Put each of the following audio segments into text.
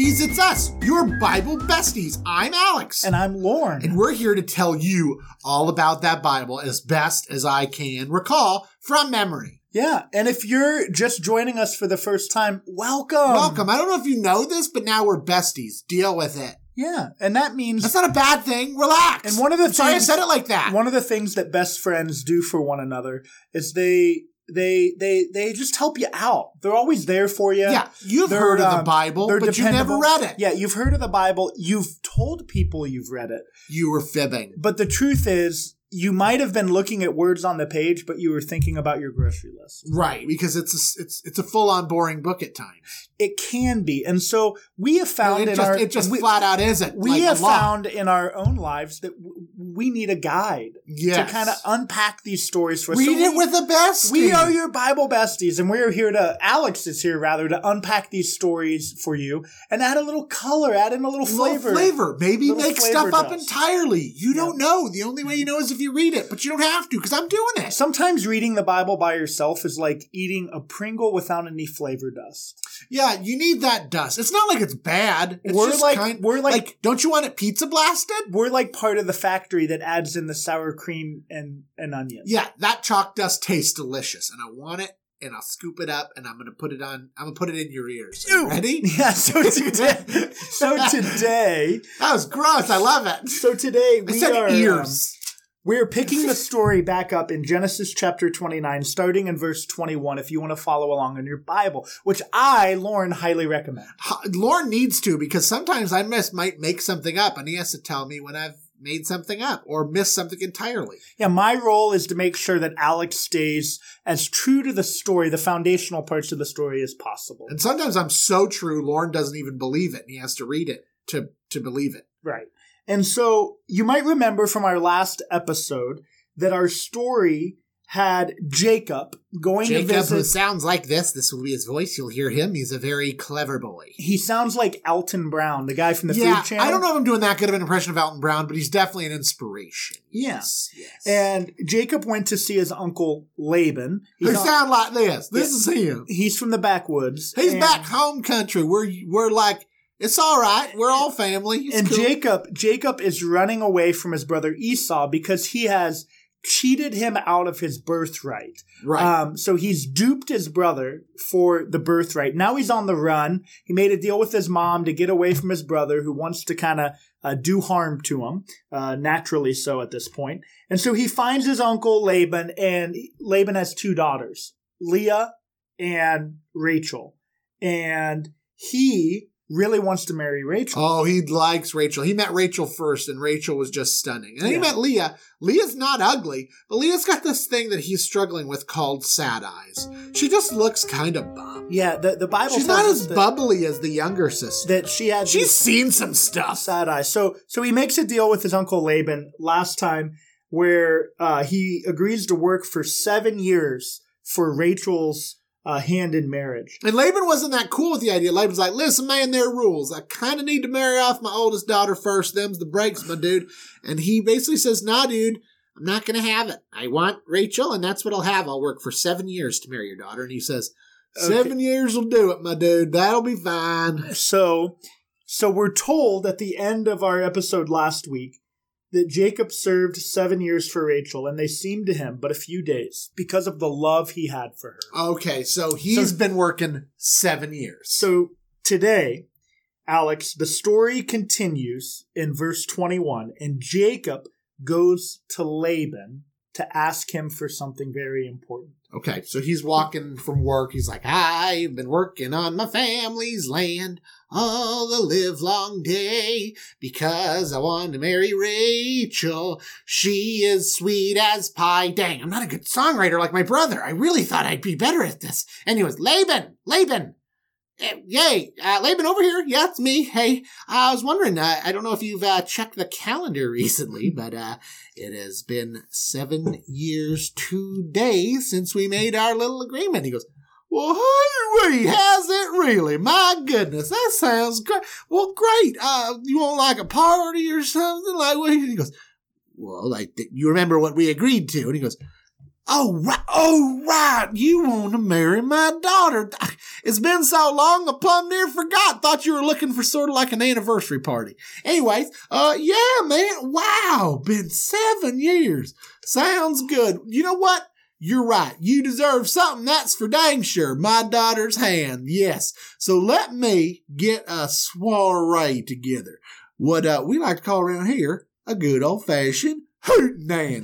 besties. It's us, your Bible besties. I'm Alex. And I'm Lauren. And we're here to tell you all about that Bible as best as I can recall from memory. Yeah, and if you're just joining us for the first time, welcome. Welcome. I don't know if you know this, but now we're besties. Deal with it. Yeah, and that means That's not a bad thing. Relax. And one of the I'm sorry I said it like that. one of the things that best friends do for one another is they they they they just help you out. They're always there for you. yeah, you've They're, heard of the um, Bible, but you never read it. Yeah, you've heard of the Bible. You've told people you've read it. You were fibbing. But the truth is, you might have been looking at words on the page, but you were thinking about your grocery list. Right, because it's a, it's it's a full on boring book at times. It can be. And so we have found it in just our it just we, flat out isn't. we like have found in our own lives that w- we need a guide yes. to kind of unpack these stories for us. read So it we- with the best. We are your Bible besties, and we're here to, Alex is here rather, to unpack these stories for you and add a little color, add in a little flavor. flavor. Maybe Little make flavor stuff up entirely. You don't know. The only way you know is if you read it, but you don't have to because I'm doing it. Sometimes reading the Bible by yourself is like eating a Pringle without any flavor dust. Yeah, you need that dust. It's not like it's bad. It's We're just like- kind, we're like- don't you want it pizza blasted? We're like part of the factory that adds in the sour cream and, and onions. Yeah, that chalk dust tastes delicious, and I want it. And I'll scoop it up, and I'm gonna put it on. I'm gonna put it in your ears. You ready? Yeah, so today, so today, That was gross. I love it. so today I we said are um, ears. We're picking the story back up in Genesis chapter 29, starting in verse 21, if you want to follow along in your Bible, which I, Lauren, highly recommend. Lauren needs to because sometimes I miss might make something up, and he has to tell me when I've made something up or missed something entirely. Yeah, my role is to make sure that Alex stays as true to the story, the foundational parts of the story, as possible. And sometimes I'm so true, Lauren doesn't even believe it, and he has to read it to to believe it. Right. And so you might remember from our last episode that our story had Jacob going Jacob, to who visit. sounds like this, this will be his voice. You'll hear him. He's a very clever boy. He sounds like Alton Brown, the guy from the yeah, Food Channel. I don't know if I'm doing that good of an impression of Alton Brown, but he's definitely an inspiration. Yeah. Yes, yes. And Jacob went to see his uncle Laban. who He's, on- sound like this. This Yeah. is him. he's from the backwoods. He's back home country. We're we're like it's all right. We're all family. It's And cool. Jacob, Jacob is running away from his brother Esau because he has cheated him out of his birthright. right? Um, so he's duped his brother for the birthright. Now he's on the run. He made a deal with his mom to get away from his brother, who wants to kind of uh, do harm to him, uh, naturally so at this point. And so he finds his uncle Laban, and Laban has two daughters, Leah and Rachel. And he really wants to marry Rachel. Oh, he likes Rachel. He met Rachel first, and Rachel was just stunning. And then Yeah. he met Leah. Leah's not ugly, but Leah's got this thing that he's struggling with called sad eyes. She just looks kind of bummed. Yeah, the, the Bible She's not as bubbly as the younger sister. that she had She's seen some stuff. sad eyes. So so he makes a deal with his uncle Laban last time where uh, he agrees to work for seven years for Rachel's uh, hand in marriage. And Laban wasn't that cool with the idea. Laban's like, listen, man, there are rules. I kind of need to marry off my oldest daughter first. Them's the breaks, my dude. And he basically says, nah, dude, I'm not going to have it. I want Rachel, and that's what I'll have. I'll work for seven years to marry your daughter. And he says, seven years will do it, my dude. That'll be fine. So so we're told at the end of our episode last week that Jacob served seven years for Rachel, and they seemed to him but a few days because of the love he had for her. Okay, so he's So- been working seven years. So today, Alex, the story continues in verse 21, and Jacob goes to Laban to ask him for something very important. Okay, so he's walking from work. He's like, I've been working on my family's land all the live long day because I want to marry Rachel. She is sweet as pie. Dang, I'm not a good songwriter like my brother. I really thought I'd be better at this. Anyways, Laban, Laban. Yay, uh, Laban over here. Yeah, it's me. Hey, I was wondering, uh, I don't know if you've uh, checked the calendar recently, but uh, it has been seven years, two days since we made our little agreement. He goes, Well, hey, has it really? My goodness, that sounds great. Well, great. Uh, you want like a party or something? Like, what? He goes, Well, like, you remember what we agreed to? And he goes, Oh, right. Oh, right. You want to marry my daughter. It's been so long, I plumb near forgot. Thought you were looking for sort of like an anniversary party. Anyways, uh, yeah, man. Wow. Been seven years. Sounds good. You know what? You're right. You deserve something. That's for dang sure. My daughter's hand. Yes. So let me get a soiree together. What, uh, we like to call around here a good old fashioned hootenanny.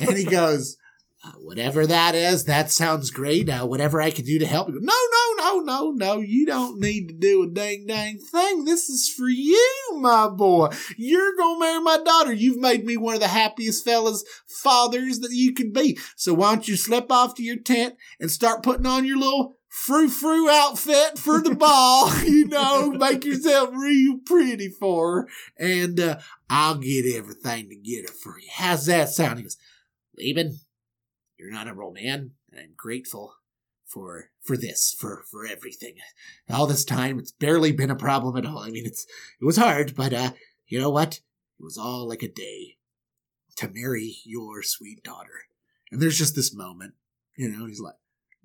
and he goes, uh, whatever that is, that sounds great. Uh, whatever I can do to help you. No, no, no, no, no. You don't need to do a dang dang thing. This is for you, my boy. You're gonna marry my daughter. You've made me one of the happiest fellas fathers that you could be. So why don't you slip off to your tent and start putting on your little frou frou outfit for the ball, you know, make yourself real pretty for her, and uh, I'll get everything to get her for you. How's that sound? He goes, Laban, you're not a real man, and I'm grateful for for this, for for everything. All this time, it's barely been a problem at all. I mean, it's it was hard, but uh, you know what? It was all like a day to marry your sweet daughter. And there's just this moment, you know, he's like,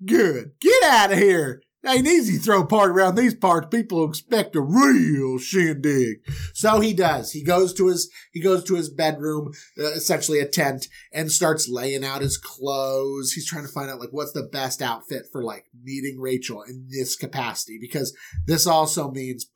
Good. Get out of here. Ain't easy throw party around these parts. People expect a real shindig. So he does. He goes to his he goes to his bedroom, uh, essentially a tent, and starts laying out his clothes. He's trying to find out like what's the best outfit for like meeting Rachel in this capacity because this also means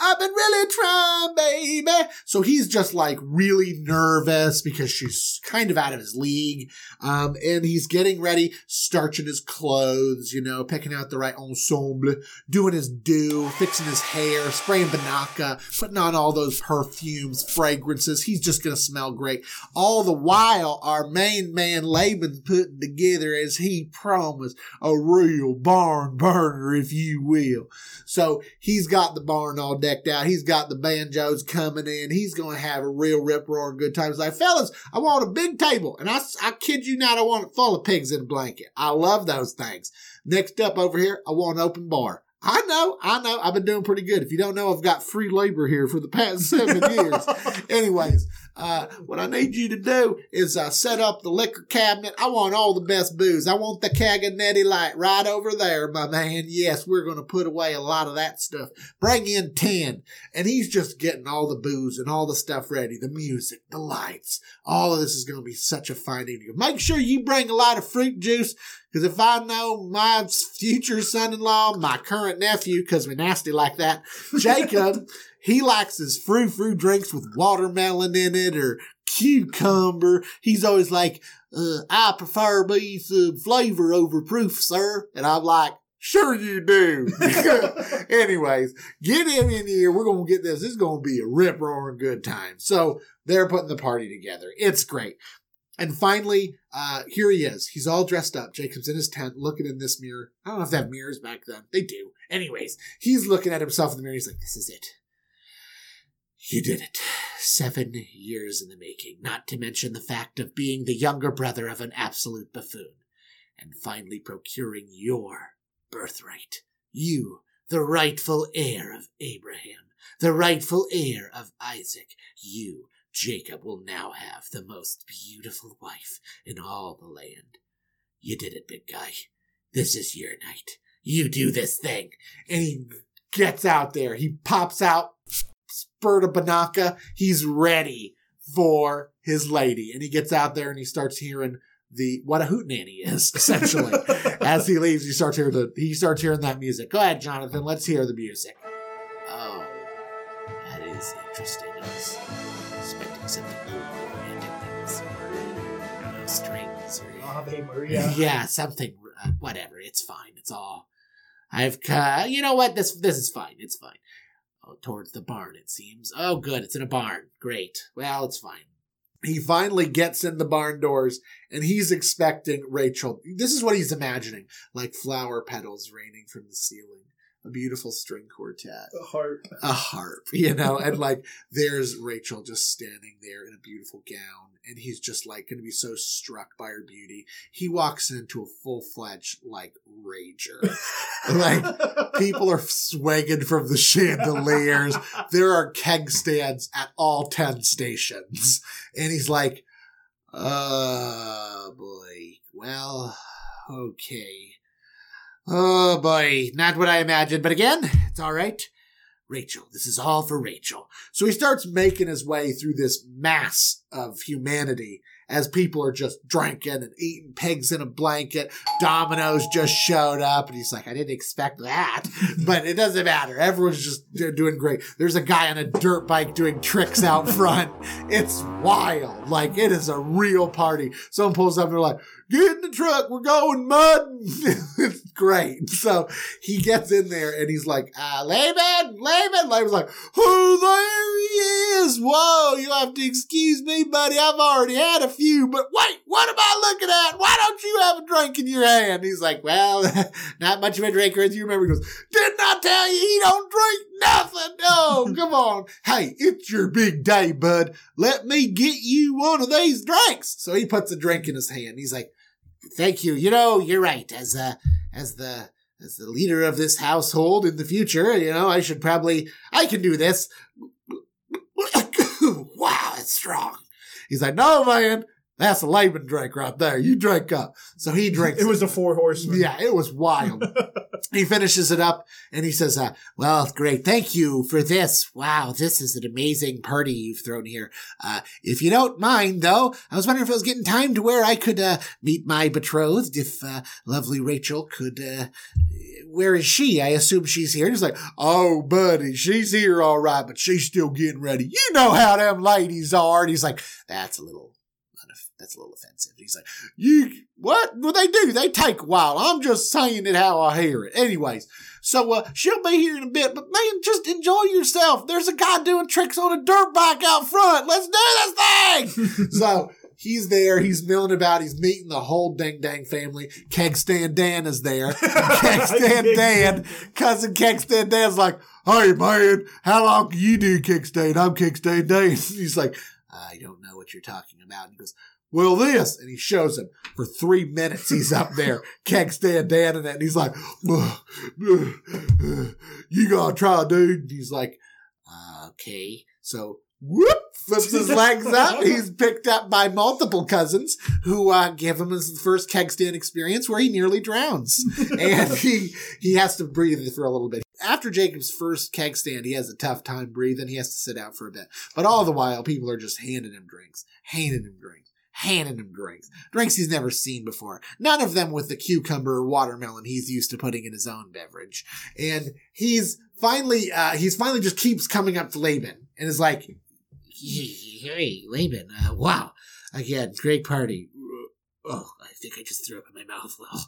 I've been really trying, baby. So he's just like really nervous because she's kind of out of his league. Um, and he's getting ready, starching his clothes, you know, picking out the right ensemble, doing his do, fixing his hair, spraying Binaca, putting on all those perfumes, fragrances. He's just going to smell great. All the while, our main man Laban's putting together, as he promised, a real barn burner, if you will. So he's got the barn all decked out. He's got the banjos coming in. He's going to have a real rip roaring good time. He's like, fellas, I want a big table. And I, I kid you not, I want it full of pigs in a blanket. I love those things. Next up over here, I want an open bar. I know, I know. I've been doing pretty good. If you don't know, I've got free labor here for the past seven years. Anyways, uh, what I need you to do is uh, set up the liquor cabinet. I want all the best booze. I want the Caganetti light right over there, my man. Yes, we're going to put away a lot of that stuff. Bring in 10. And he's just getting all the booze and all the stuff ready. The music, the lights. All of this is going to be such a fine evening. Make sure you bring a lot of fruit juice because if I know my future son-in-law, my current nephew, because we're nasty like that, Jacob, he likes his frou frou drinks with watermelon in it or cucumber. He's always like, uh, I prefer me some flavor over proof, sir. And I'm like, Sure you do. Anyways, get him in here. We're to get this. This is to be a rip roaring good time. So they're putting the party together. It's great. And finally, uh, here he is. He's all dressed up. Jacob's in his tent looking in this mirror. I don't know if they have mirrors back then. They do. Anyways, he's looking at himself in the mirror. He's like, this is it. You did it. Seven years in the making, not to mention the fact of being the younger brother of an absolute buffoon. And finally procuring your birthright. You, the rightful heir of Abraham, the rightful heir of Isaac. You, Jacob will now have the most beautiful wife in all the land. You did it, big guy. This is your night. You do this thing. And he gets out there. He pops out, spurt of Binaca. He's ready for his lady. And he gets out there and he starts hearing the what a hootenanny is, essentially. As he leaves, he starts hearing the he starts hearing that music. Go ahead, Jonathan. Let's hear the music. Oh, that is interesting. I was expecting something a little more romantic than this, or no strings, or Ave Maria. yeah, something. Uh, whatever. It's fine. It's all. I've. Uh, you know what? This this is fine. It's fine. Oh, towards the barn, it seems. Oh, good. It's in a barn. Great. Well, it's fine. He finally gets in the barn doors and he's expecting Rachel. This is what he's imagining like flower petals raining from the ceiling, a beautiful string quartet, A harp. a harp, you know, and like there's Rachel just standing there in a beautiful gown, and he's just like going to be so struck by her beauty. He walks into a full fledged like rager. like people are swinging from the chandeliers. There are keg stands at all 10 stations. And he's like, Oh boy. Well, okay. Oh boy, not what I imagined, but again, it's all right. Rachel, this is all for Rachel. So he starts making his way through this mass of humanity as people are just drinking and eating pigs in a blanket. Domino's just showed up and he's like, I didn't expect that, but it doesn't matter. Everyone's just doing great. There's a guy on a dirt bike doing tricks out front. It's wild. Like it is a real party. Someone pulls up and they're like, get in the truck. We're going mud. it's great. So he gets in there and he's like, uh, Laban, Laban. Laban's like, who there he is. Whoa, you have to excuse me, buddy. I've already had a few, but wait, what am I looking at? Why don't you have a drink in your hand? He's like, well, not much of a drinker as you remember. He goes, didn't I tell you he don't drink nothing? No, come on. Hey, it's your big day, bud. Let me get you one of these drinks. So he puts a drink in his hand. He's like, thank you. You know, you're right. As, uh, as the, as the leader of this household in the future, you know, I should probably, I can do this. wow, it's strong. He's like, no, man, that's a Laban drink right there. You drink up. So he drinks. It was a four horsemen. Yeah, it was wild. he finishes it up and he says, uh, well, great. Thank you for this. Wow. This is an amazing party you've thrown here. Uh, if you don't mind though, I was wondering if it was getting time to where I could, uh, meet my betrothed. If, uh, lovely Rachel could, uh, where is she? I assume she's here. And he's like, oh, buddy, she's here all right, but she's still getting ready. You know how them ladies are. And he's like, that's a little that's a little offensive. He's like, you, what? Well, they do. They take a while. I'm just saying it how I hear it. Anyways, so, uh, she'll be here in a bit, but man, just enjoy yourself. There's a guy doing tricks on a dirt bike out front. Let's do this thing. so, He's there. He's milling about. He's meeting the whole Dang Dang family. Keg Stand Dan is there. Keg Stand Dan, cousin Keg Stand Dan's like, "Hey man, how long can you do kickstand? I'm kickstand Dan." He's like, "I don't know what you're talking about." And he goes, well, this, and he shows him for three minutes. He's up there, keg stand Dan in it, and he's like, "You gotta try, dude." And he's like, "Okay." So, whoop, flips his legs up. He's picked up by multiple cousins who uh, give him his first keg stand experience, where he nearly drowns, and he he has to breathe for a little bit. After Jacob's first keg stand, he has a tough time breathing. He has to sit out for a bit. But all the while, people are just handing him drinks, handing him drinks handing him drinks. Drinks he's never seen before. None of them with the cucumber or watermelon he's used to putting in his own beverage. And he's finally, uh, he's finally just keeps coming up to Laban and is like, Hey, Laban, uh, wow. Again, great party. Oh, I think I just threw up in my mouth. Oh.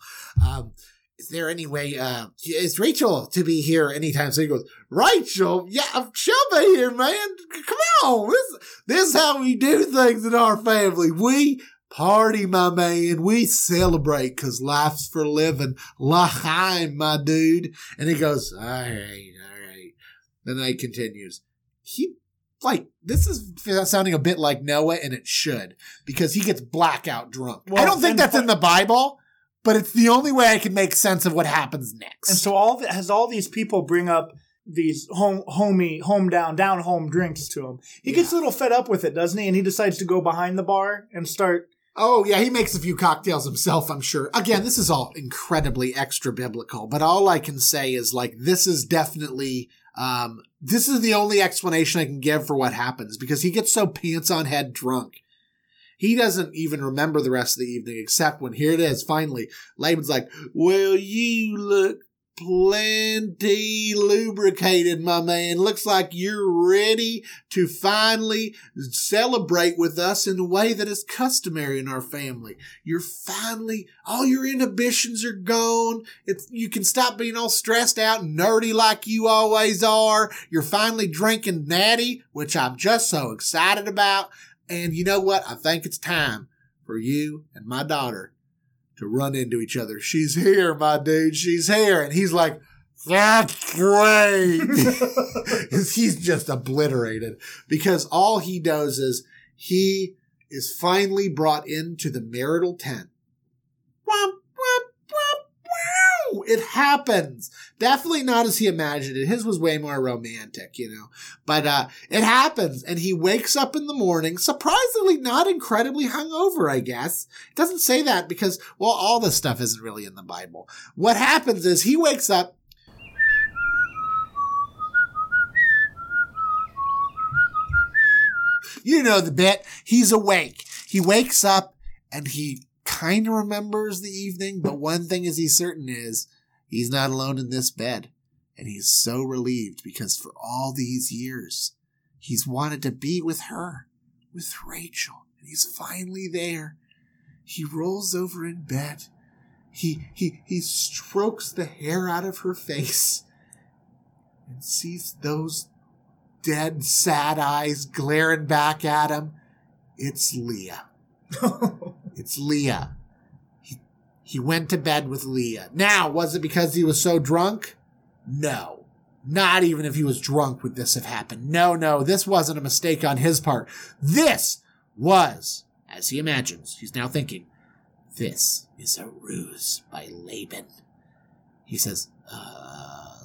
Um, is there any way, uh, is Rachel to be here anytime So He goes, Rachel? Yeah, she'll be here, man. Come on. This, this is how we do things in our family. We party, my man. We celebrate because life's for living. L'chaim, my dude. And he goes, all right, all right. Then he continues. He like this is sounding a bit like Noah, and it should because he gets blackout drunk. Well, I don't think that's in the Bible, but it's the only way I can make sense of what happens next. And so all the, has all these people bring up these home homey home down down home drinks to him. He yeah. gets a little fed up with it, doesn't he? And he decides to go behind the bar and start Oh yeah, he makes a few cocktails himself, I'm sure. Again, this is all incredibly extra biblical, but all I can say is like this is definitely um this is the only explanation I can give for what happens because he gets so pants on head drunk he doesn't even remember the rest of the evening, except when here it is, finally. Laban's like, Well, you look plenty lubricated, my man. Looks like you're ready to finally celebrate with us in the way that is customary in our family. You're finally, all your inhibitions are gone. It's, you can stop being all stressed out and nerdy like you always are. You're finally drinking natty, which I'm just so excited about. And you know what? I think it's time for you and my daughter to run into each other. She's here, my dude. She's here. And he's like, that's great. he's just obliterated because all he does is he is finally brought into the marital tent. It happens. Definitely not as he imagined it. His was way more romantic, you know. But uh, it happens, and he wakes up in the morning, surprisingly not incredibly hungover, I guess. It doesn't say that because, well, all this stuff isn't really in the Bible. What happens is he wakes up. You know the bit. He's awake. He wakes up and he kind of remembers the evening, but one thing is he's certain is he's not alone in this bed. And he's so relieved because for all these years, he's wanted to be with her, with Rachel. And he's finally there. He rolls over in bed. He, he, he strokes the hair out of her face and sees those dead, sad eyes glaring back at him. It's Leah. It's Leah. He, he went to bed with Leah. Now, was it because he was so drunk? No. Not even if he was drunk would this have happened. No, no, this wasn't a mistake on his part. This was, as he imagines, he's now thinking, this is a ruse by Laban. He says, uh,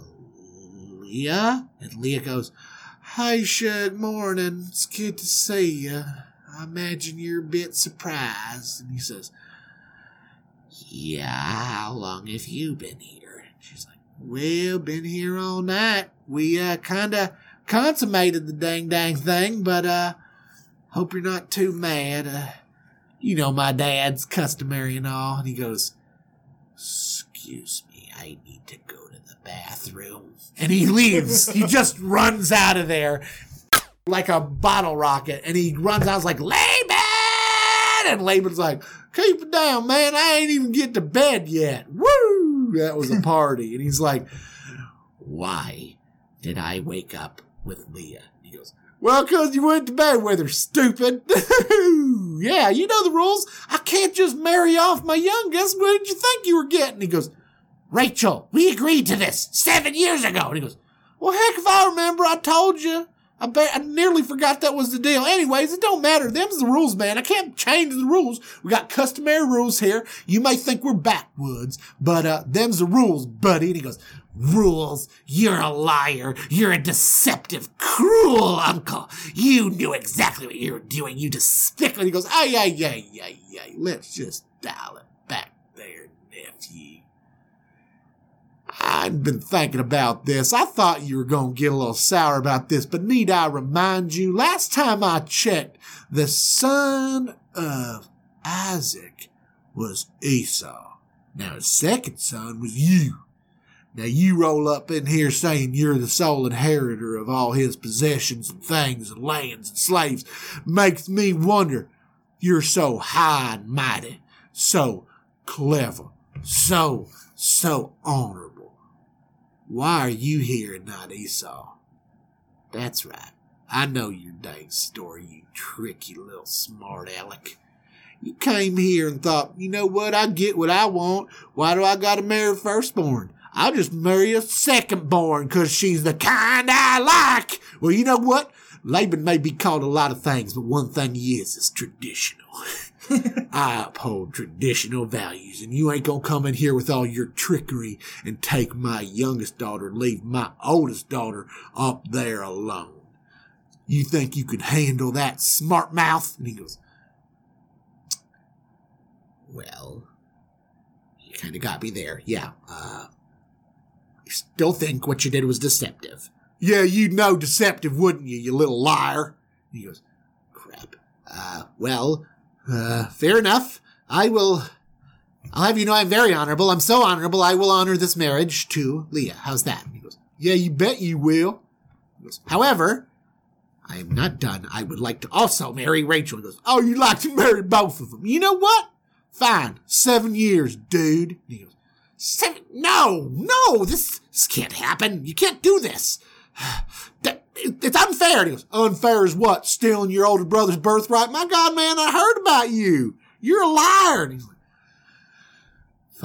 Leah? And Leah goes, Hi, Shug, morning. It's good to see you. I imagine you're a bit surprised. And he says, Yeah, how long have you been here? And she's like, Well, been here all night. We, uh, kinda consummated the dang dang thing, but, uh, hope you're not too mad. Uh, you know, my dad's customary and all. And he goes, Excuse me, I need to go to the bathroom. And he leaves. he just runs out of there like a bottle rocket. And he runs out, like, Laban! And Laban's like, keep it down, man. I ain't even get to bed yet. Woo! That was a party. and he's like, why did I wake up with Leah? He goes, well, cause you went to bed with her, stupid. yeah, you know the rules. I can't just marry off my youngest. What did you think you were getting? He goes, Rachel, we agreed to this seven years ago. And he goes, well, heck, if I remember, I told you. I bet I nearly forgot that was the deal. Anyways, it don't matter. Them's the rules, man. I can't change the rules. We got customary rules here. You may think we're backwoods, but uh, them's the rules, buddy. And he goes, rules. You're a liar. You're a deceptive, cruel uncle. You knew exactly what you were doing. You despicable. He goes, ay, ay, ay, ay, ay. Let's just dial it back there, nephew. I've been thinking about this. I thought you were going to get a little sour about this, but need I remind you, last time I checked, the son of Isaac was Esau. Now his second son was you. Now you roll up in here saying you're the sole inheritor of all his possessions and things and lands and slaves. Makes me wonder. You're so high and mighty, so clever, so, so honorable. Why are you here not Esau? That's right. I know your dang story, you tricky little smart aleck. You came here and thought, you know what, I get what I want. Why do I gotta marry firstborn? I'll just marry a secondborn because she's the kind I like. Well, you know what? Laban may be called a lot of things, but one thing he is is traditional. I uphold traditional values, and you ain't gonna come in here with all your trickery and take my youngest daughter and leave my oldest daughter up there alone. You think you could handle that smart mouth? And he goes, Well, you kind of got me there. Yeah, uh, I still think what you did was deceptive. Yeah, you'd know deceptive, wouldn't you, you little liar? And he goes, Crap. Uh, well, uh, fair enough. I will. I'll have you know I'm very honorable. I'm so honorable, I will honor this marriage to Leah. How's that? He goes, Yeah, you bet you will. Goes, However, I am not done. I would like to also marry Rachel. He goes, Oh, you'd like to marry both of them. You know what? Fine. Seven years, dude. He goes, Seven? No, no, this, this can't happen. You can't do this. That, it's unfair. And he goes, unfair is what? Stealing your older brother's birthright? My God, man, I heard about you. You're a liar. And he's like,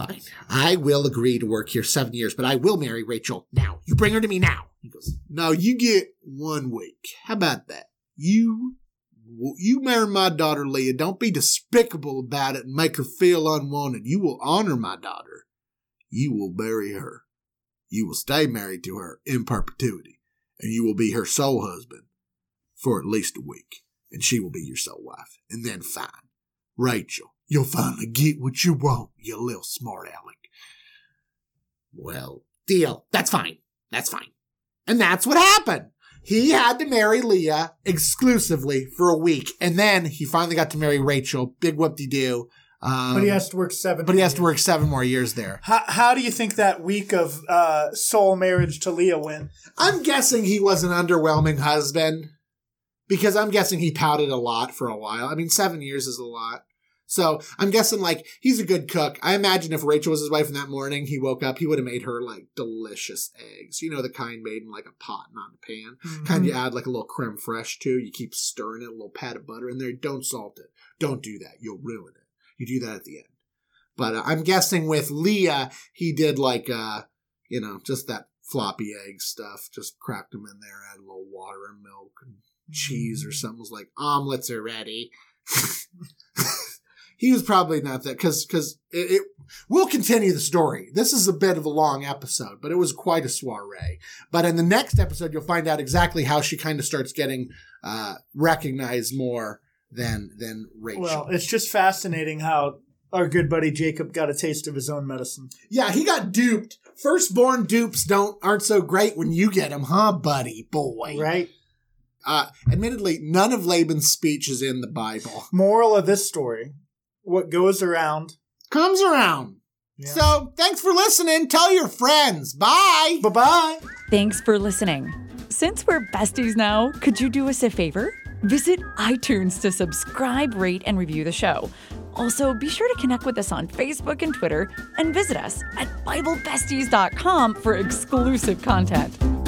fine. I will agree to work here seven years, but I will marry Rachel now. You bring her to me now. He goes, no, you get one week. How about that? You, you marry my daughter Leah. Don't be despicable about it and make her feel unwanted. You will honor my daughter. you will marry her. You will stay married to her in perpetuity, and you will be her sole husband for at least a week, and she will be your sole wife. And then fine, Rachel, you'll finally get what you want, you little smart aleck. Well, deal. That's fine. That's fine. And that's what happened. He had to marry Leah exclusively for a week, and then he finally got to marry Rachel. Big whoop de doo. Um, but he has to work seven. but he has to work seven more years there. How, how do you think that week of uh, sole marriage to Leah went? I'm guessing he was an underwhelming husband because I'm guessing he pouted a lot for a while. I mean, seven years is a lot. So I'm guessing like he's a good cook. I imagine if Rachel was his wife in that morning, he woke up, he would have made her like delicious eggs. You know, the kind made in like a pot, not a pan. Mm-hmm. Kind you add like a little creme fraiche to. You keep stirring it, a little pat of butter in there. Don't salt it. Don't do that. You'll ruin it. You do that at the end. But uh, I'm guessing with Leah, he did like, uh, you know, just that floppy egg stuff. Just cracked them in there, add a little water and milk and cheese or something. Was like, omelets are ready. he was probably not that because because it, it we'll continue the story. This is a bit of a long episode, but it was quite a soiree. But in the next episode, you'll find out exactly how she kind of starts getting uh, recognized more than than Rachel. Well, it's just fascinating how our good buddy Jacob got a taste of his own medicine. yeah, he got duped. Firstborn dupes don't aren't so great when you get them, huh, buddy boy? Right? Uh, admittedly, none of Laban's speech is in the Bible. Moral of this story what goes around. Comes around. Yeah. So, thanks for listening. Tell your friends. Bye. Bye bye. Thanks for listening. Since we're besties now, could you do us a favor? Visit iTunes to subscribe, rate, and review the show. Also, be sure to connect with us on Facebook and Twitter and visit us at BibleBesties.com for exclusive content.